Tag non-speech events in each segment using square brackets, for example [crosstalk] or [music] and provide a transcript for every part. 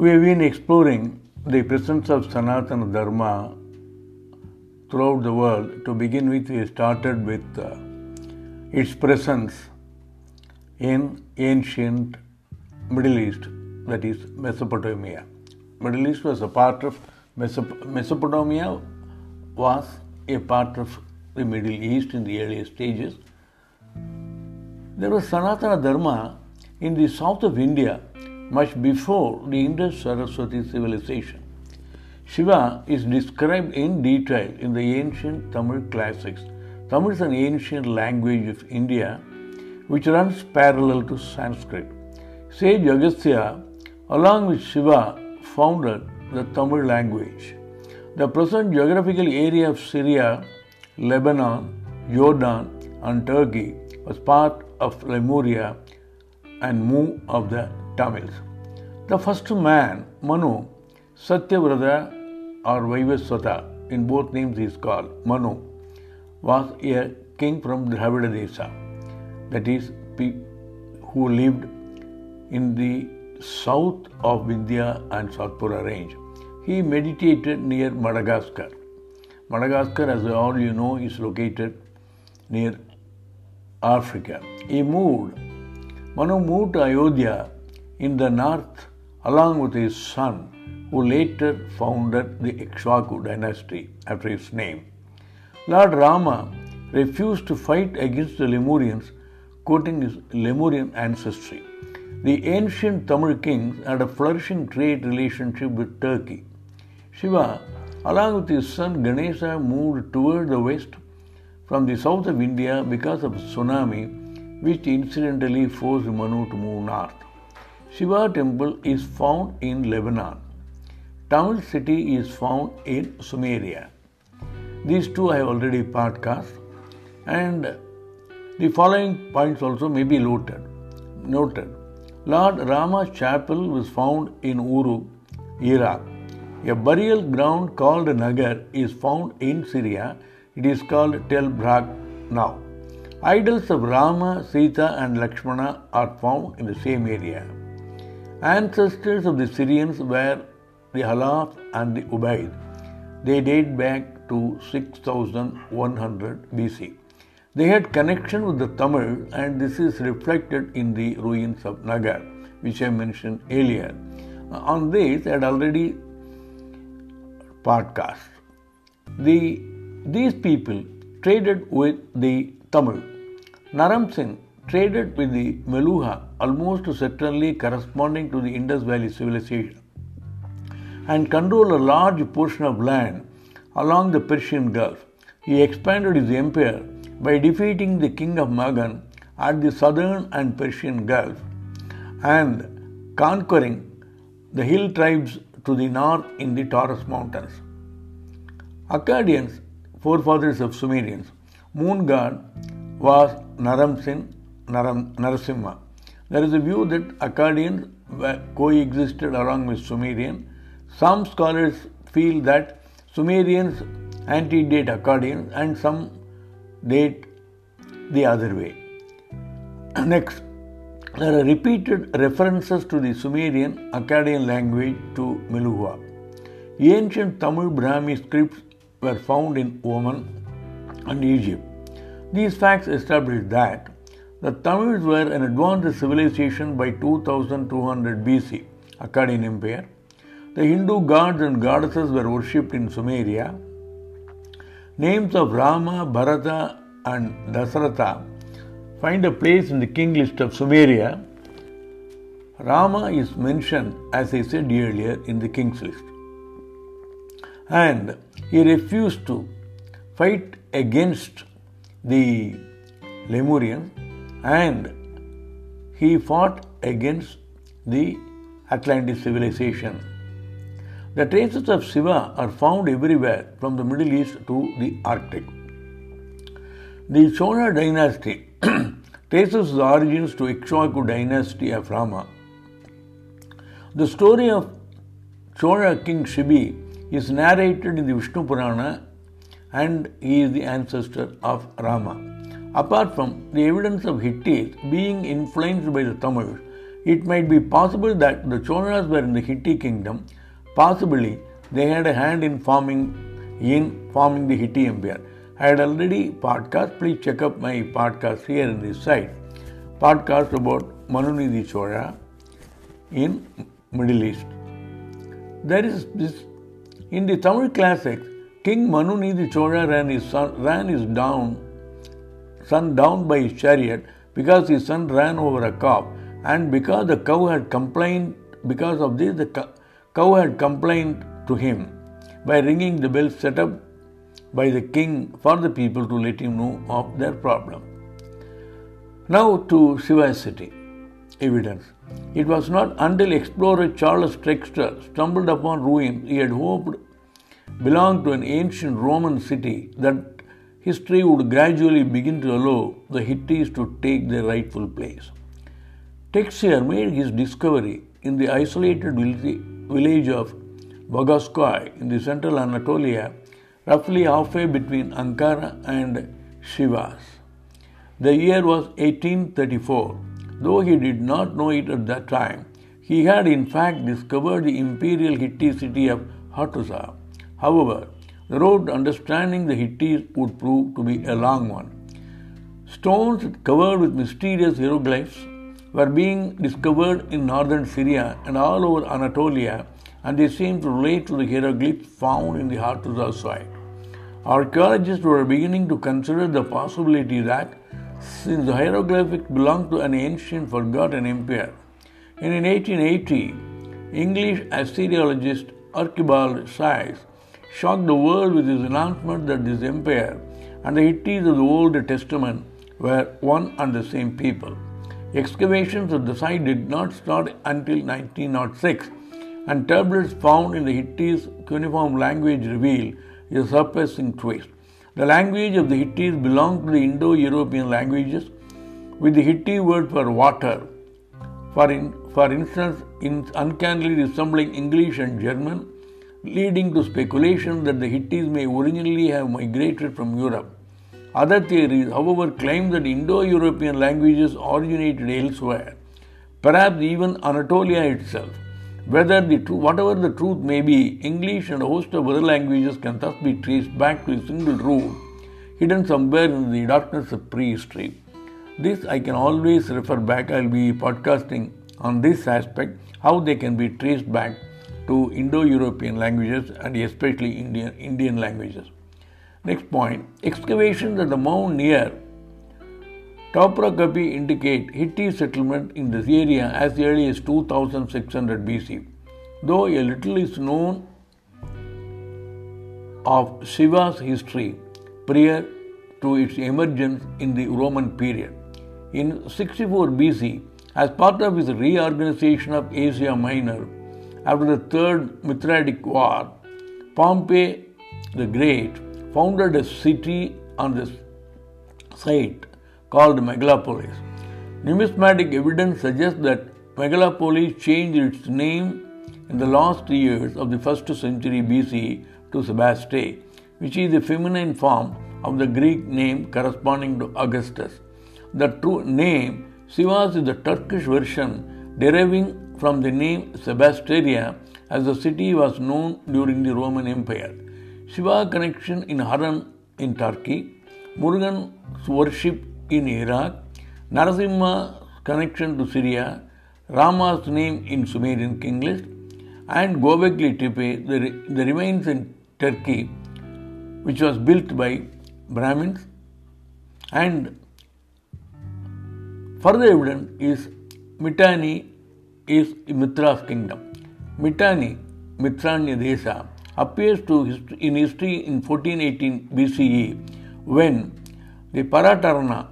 We have been exploring the presence of Sanatana Dharma throughout the world. To begin with, we started with uh, its presence in ancient Middle East, that is Mesopotamia. Middle East was a part of Mesop- Mesopotamia was a part of the Middle East in the earlier stages. There was Sanatana Dharma in the south of India much before the Indus Saraswati civilization. Shiva is described in detail in the ancient Tamil classics. Tamil is an ancient language of India which runs parallel to Sanskrit. Sage Agastya, along with Shiva, founded the Tamil language. The present geographical area of Syria, Lebanon, Jordan, and Turkey was part of Lemuria and Mu of the Tamils. The first man, Manu, Satyavrata or Vaivasvata, in both names he is called Manu, was a king from Dravida Desa, that is, who lived in the south of Vindhya and Satpura range. He meditated near Madagascar. Madagascar, as all you know, is located near Africa. He moved, Manu moved to Ayodhya in the north along with his son, who later founded the Ikshvaku dynasty after his name. Lord Rama refused to fight against the Lemurians, quoting his Lemurian ancestry. The ancient Tamil kings had a flourishing trade relationship with Turkey. Shiva, along with his son Ganesha, moved toward the west from the south of India because of a tsunami, which incidentally forced Manu to move north. Shiva temple is found in Lebanon. Tamil city is found in Sumeria. These two I have already podcast, and the following points also may be noted. Noted. Lord Rama's chapel was found in Uru, Iraq. A burial ground called Nagar is found in Syria. It is called Tel Brak now. Idols of Rama, Sita, and Lakshmana are found in the same area. Ancestors of the Syrians were the Halaf and the Ubaid. They date back to 6100 BC. They had connection with the Tamil, and this is reflected in the ruins of Nagar, which I mentioned earlier. Uh, on this, I had already podcast. The, these people traded with the Tamil. Naram Sin traded with the Meluha, almost certainly corresponding to the Indus Valley civilization, and controlled a large portion of land along the Persian Gulf. He expanded his empire by defeating the king of Magan at the southern and Persian Gulf and conquering the hill tribes to the north in the Taurus Mountains. Akkadians, forefathers of Sumerians, moon god was Naramsin Naram, Narasimha. There is a view that Akkadians coexisted along with Sumerian. Some scholars feel that Sumerians antedate Akkadians and some date the other way. [clears throat] Next, there are repeated references to the Sumerian Akkadian language to Meluha. Ancient Tamil Brahmi scripts were found in Oman and Egypt. These facts establish that the Tamils were an advanced civilization by 2200 BC, Akkadian Empire. The Hindu gods and goddesses were worshipped in Sumeria. Names of Rama, Bharata, and Dasaratha find a place in the king list of Sumeria. Rama is mentioned, as I said earlier, in the king's list. And he refused to fight against the Lemurians and he fought against the Atlantis civilization. The traces of Shiva are found everywhere from the Middle East to the Arctic. The Chola dynasty [clears throat] traces the origins to Ikshvaku dynasty of Rama. The story of Chola king Shibi is narrated in the Vishnu Purana and he is the ancestor of Rama. Apart from the evidence of Hittites being influenced by the Tamils, It might be possible that the Cholas were in the Hittite kingdom. Possibly they had a hand in forming in forming the Hittite Empire. I had already podcast. Please check up my podcast here in this site. Podcast about Manunidhi Chola in Middle East. There is this in the Tamil classics. King Manunidhi Chola ran his son ran his down son down by his chariot because his son ran over a cow, and because the cow had complained. Because of this, the cow had complained to him by ringing the bell set up by the king for the people to let him know of their problem. Now to Shiva city. Evidence. It was not until explorer Charles Textor stumbled upon ruins he had hoped belonged to an ancient Roman city that history would gradually begin to allow the Hittites to take their rightful place. Textor made his discovery in the isolated village of Bogazkoy in the central Anatolia, roughly halfway between Ankara and Shivas. The year was 1834. Though he did not know it at that time, he had in fact discovered the imperial Hittite city of Hattusa. However, the road understanding the Hittites would prove to be a long one. Stones covered with mysterious hieroglyphs were being discovered in northern Syria and all over Anatolia, and they seemed to relate to the hieroglyphs found in the Hattusa site. Archaeologists were beginning to consider the possibility that since the hieroglyphics belonged to an ancient forgotten empire. And in 1880, English Assyriologist Archibald Sayce shocked the world with his announcement that this empire and the Hittites of the Old Testament were one and the same people. Excavations at the site did not start until 1906, and tablets found in the Hittites' cuneiform language reveal a surprising twist. The language of the Hittites belonged to the Indo European languages, with the Hittite word for water, for, in, for instance, in uncannily resembling English and German, leading to speculation that the Hittites may originally have migrated from Europe. Other theories, however, claim that Indo European languages originated elsewhere, perhaps even Anatolia itself. Whether the truth, whatever the truth may be, English and a host of other languages can thus be traced back to a single root hidden somewhere in the darkness of prehistory. This I can always refer back. I'll be podcasting on this aspect, how they can be traced back to Indo-European languages and especially Indian, Indian languages. Next point, excavations at the mound near Topkapi indicate Hittite settlement in this area as early as 2600 BC. Though a little is known of Shiva's history prior to its emergence in the Roman period. In 64 BC, as part of his reorganization of Asia Minor after the Third Mithridatic War, Pompey the Great founded a city on this site called Megalopolis. Numismatic evidence suggests that Megalopolis changed its name in the last years of the first century BC to Sebaste, which is the feminine form of the Greek name corresponding to Augustus. The true name Sivas is the Turkish version deriving from the name Sebasteria as the city was known during the Roman Empire. Shiva connection in Haran in Turkey, Murugan's worship in Iraq, Narasimha's connection to Syria, Rama's name in Sumerian King list, and Gobekli Tepe, the, the remains in Turkey, which was built by Brahmins. And further evidence is Mitanni is Mitra's kingdom. Mitanni, Mitranya Desa, appears to in history in 1418 BCE when the Paratarana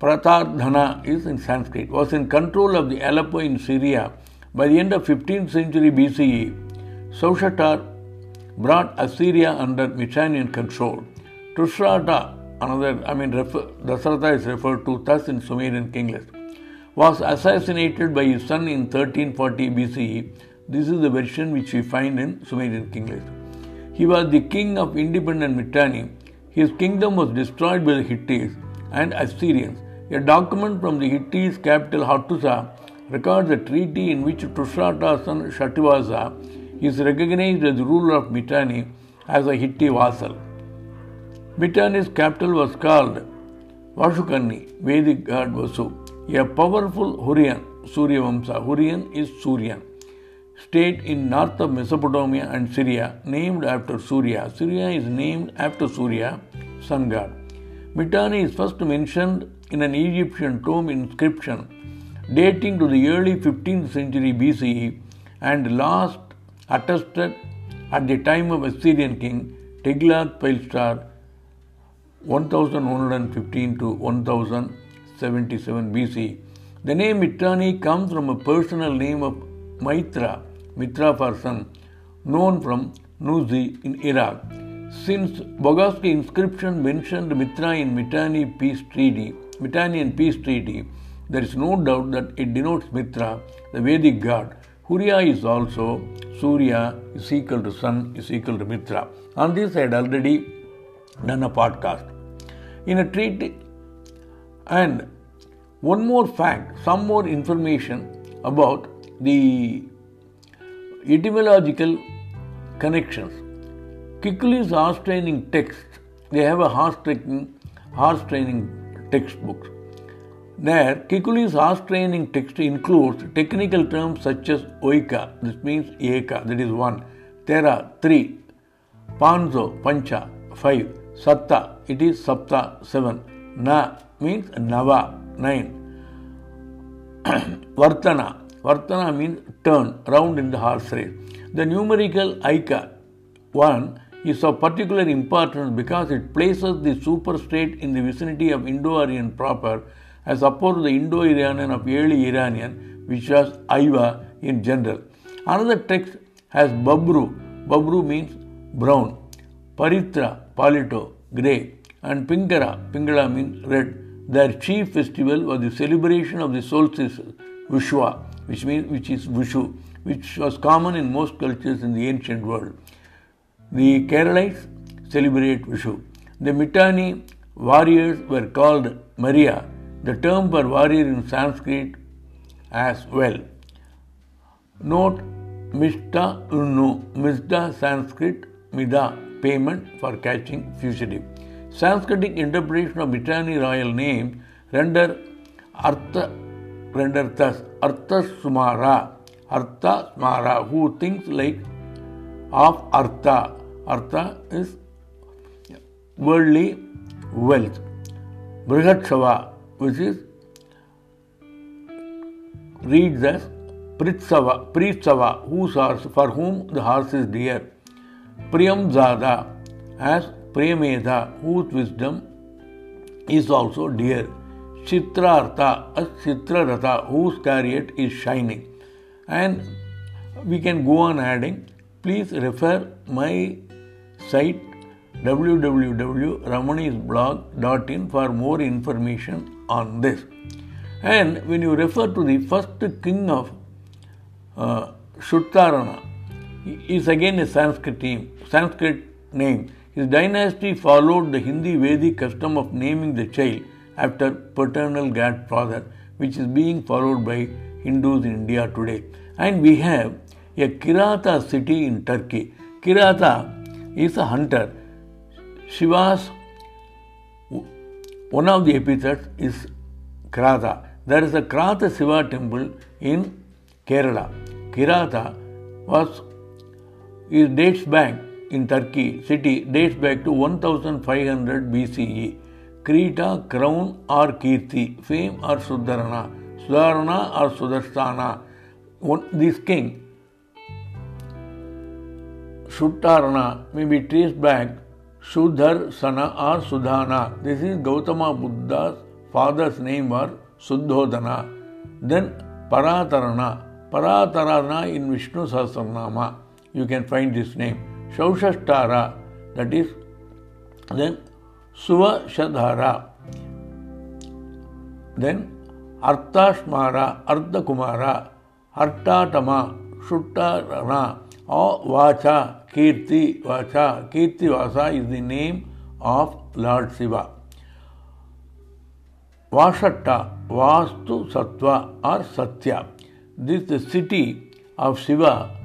Pratardhana is in Sanskrit, was in control of the Aleppo in Syria. By the end of 15th century BCE, Saushatar brought Assyria under Mitannian control. Tushratta, another, I mean, refer, Dasaratha is referred to thus in Sumerian king list, was assassinated by his son in 1340 BCE. This is the version which we find in Sumerian king list. He was the king of independent Mitanni his kingdom was destroyed by the Hittites and Assyrians A document from the Hittites capital Hattusa records a treaty in which Tushrata's son Shatavasa is recognized as the ruler of Mitanni as a Hittite vassal. Mitanni's capital was called Vashukanni, Vedic god Vasu, a powerful Hurrian, Surya Vamsa. Hurrian is Suryan state in north of Mesopotamia and Syria named after Surya. Syria is named after Surya, sun god. Mitanni is first mentioned in an Egyptian tomb inscription dating to the early 15th century BCE and last attested at the time of Assyrian king Tiglath-Pileser 1115 to 1077 BC. The name Mitanni comes from a personal name of Maitra, Mitra person, known from Nuzi in Iraq. Since Bogoski inscription mentioned Mitra in Mitanni Peace Treaty, Mitannian Peace Treaty, there is no doubt that it denotes Mitra, the Vedic god. Hurya is also Surya is equal to Sun is equal to Mitra. On this, I had already done a podcast. In a treaty, and one more fact, some more information about the etymological connections. Kikuli's horse training text, they have a horse training, horse training textbook. There, Kikuli's horse training text includes technical terms such as oika, this means eka, that is one, tera, three, panzo, pancha, five, satta, it is sapta, seven, na means nava, nine, [clears throat] vartana, Vartana means turn, round in the horse race. The numerical Aika 1 is of particular importance because it places the superstate in the vicinity of Indo-Aryan proper as opposed to the Indo-Iranian of early Iranian, which was Aiva in general. Another text has Babru. Babru means brown. Paritra, Palito, grey. And Pingara, Pingala means red. Their chief festival was the celebration of the solstice, Vishwa, which means which is Vishu, which was common in most cultures in the ancient world. The Keralites celebrate Vishu. The Mitanni warriors were called Maria, the term for warrior in Sanskrit as well. Note Mishta Unnu, Mishta Sanskrit, Mida, payment for catching fugitive. Sanskritic interpretation of Mitanni royal names render Artha render thus Artha Sumara, Artha Smara, who thinks like of Artha. Artha is worldly wealth. Brihatshava, which is reads as Pritsava, Pritsava, horse, for whom the horse is dear. Priyam Zada, as Premedha, whose wisdom is also dear. Chitrartha, a Chitraratha, whose chariot is shining. And we can go on adding. Please refer my site www.ramanisblog.in for more information on this. And when you refer to the first king of uh, Shuttarana, is again a Sanskrit name. Sanskrit name. His dynasty followed the Hindi Vedic custom of naming the child after paternal grandfather, which is being followed by Hindus in India today. And we have a Kirata city in Turkey. Kirata is a hunter. Shiva's one of the epithets is Krata. There is a Krata Shiva temple in Kerala. Kirata was is dates back in Turkey city dates back to 1500 BCE. Krita, crown or Kirti, fame or Sudharana, Sudharana or Sudarstana. This king, Shuttarana, may be traced back Sudhar Sana or Sudhana. This is Gautama Buddha's father's name was Suddhodana. Then Paratarana. Paratarana in Vishnu Sahasranama. You can find this name. Shaushashtara, that is, then Suvashadhara. Then Arthashmara, Ardhakumara, Artatama, Shuttarana, or Vacha, Kirti Vacha. Kirti Vasa is the name of Lord Shiva. Vashatta, Vastu Sattva or Satya. This is the city of Shiva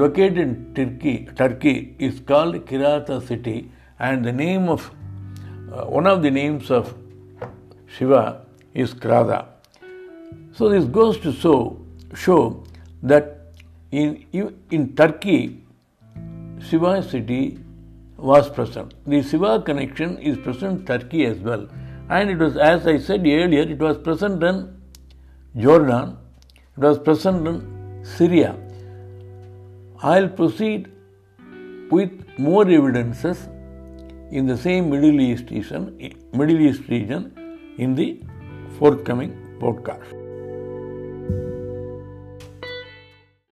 located in Turkey, Turkey is called Kirata city and the name of uh, one of the names of Shiva is Krada. So this goes to show, show that in, in Turkey, Shiva city was present. The Shiva connection is present in Turkey as well. And it was, as I said earlier, it was present in Jordan, it was present in Syria. I'll proceed with more evidences in the same Middle East region, Middle East region in the forthcoming podcast.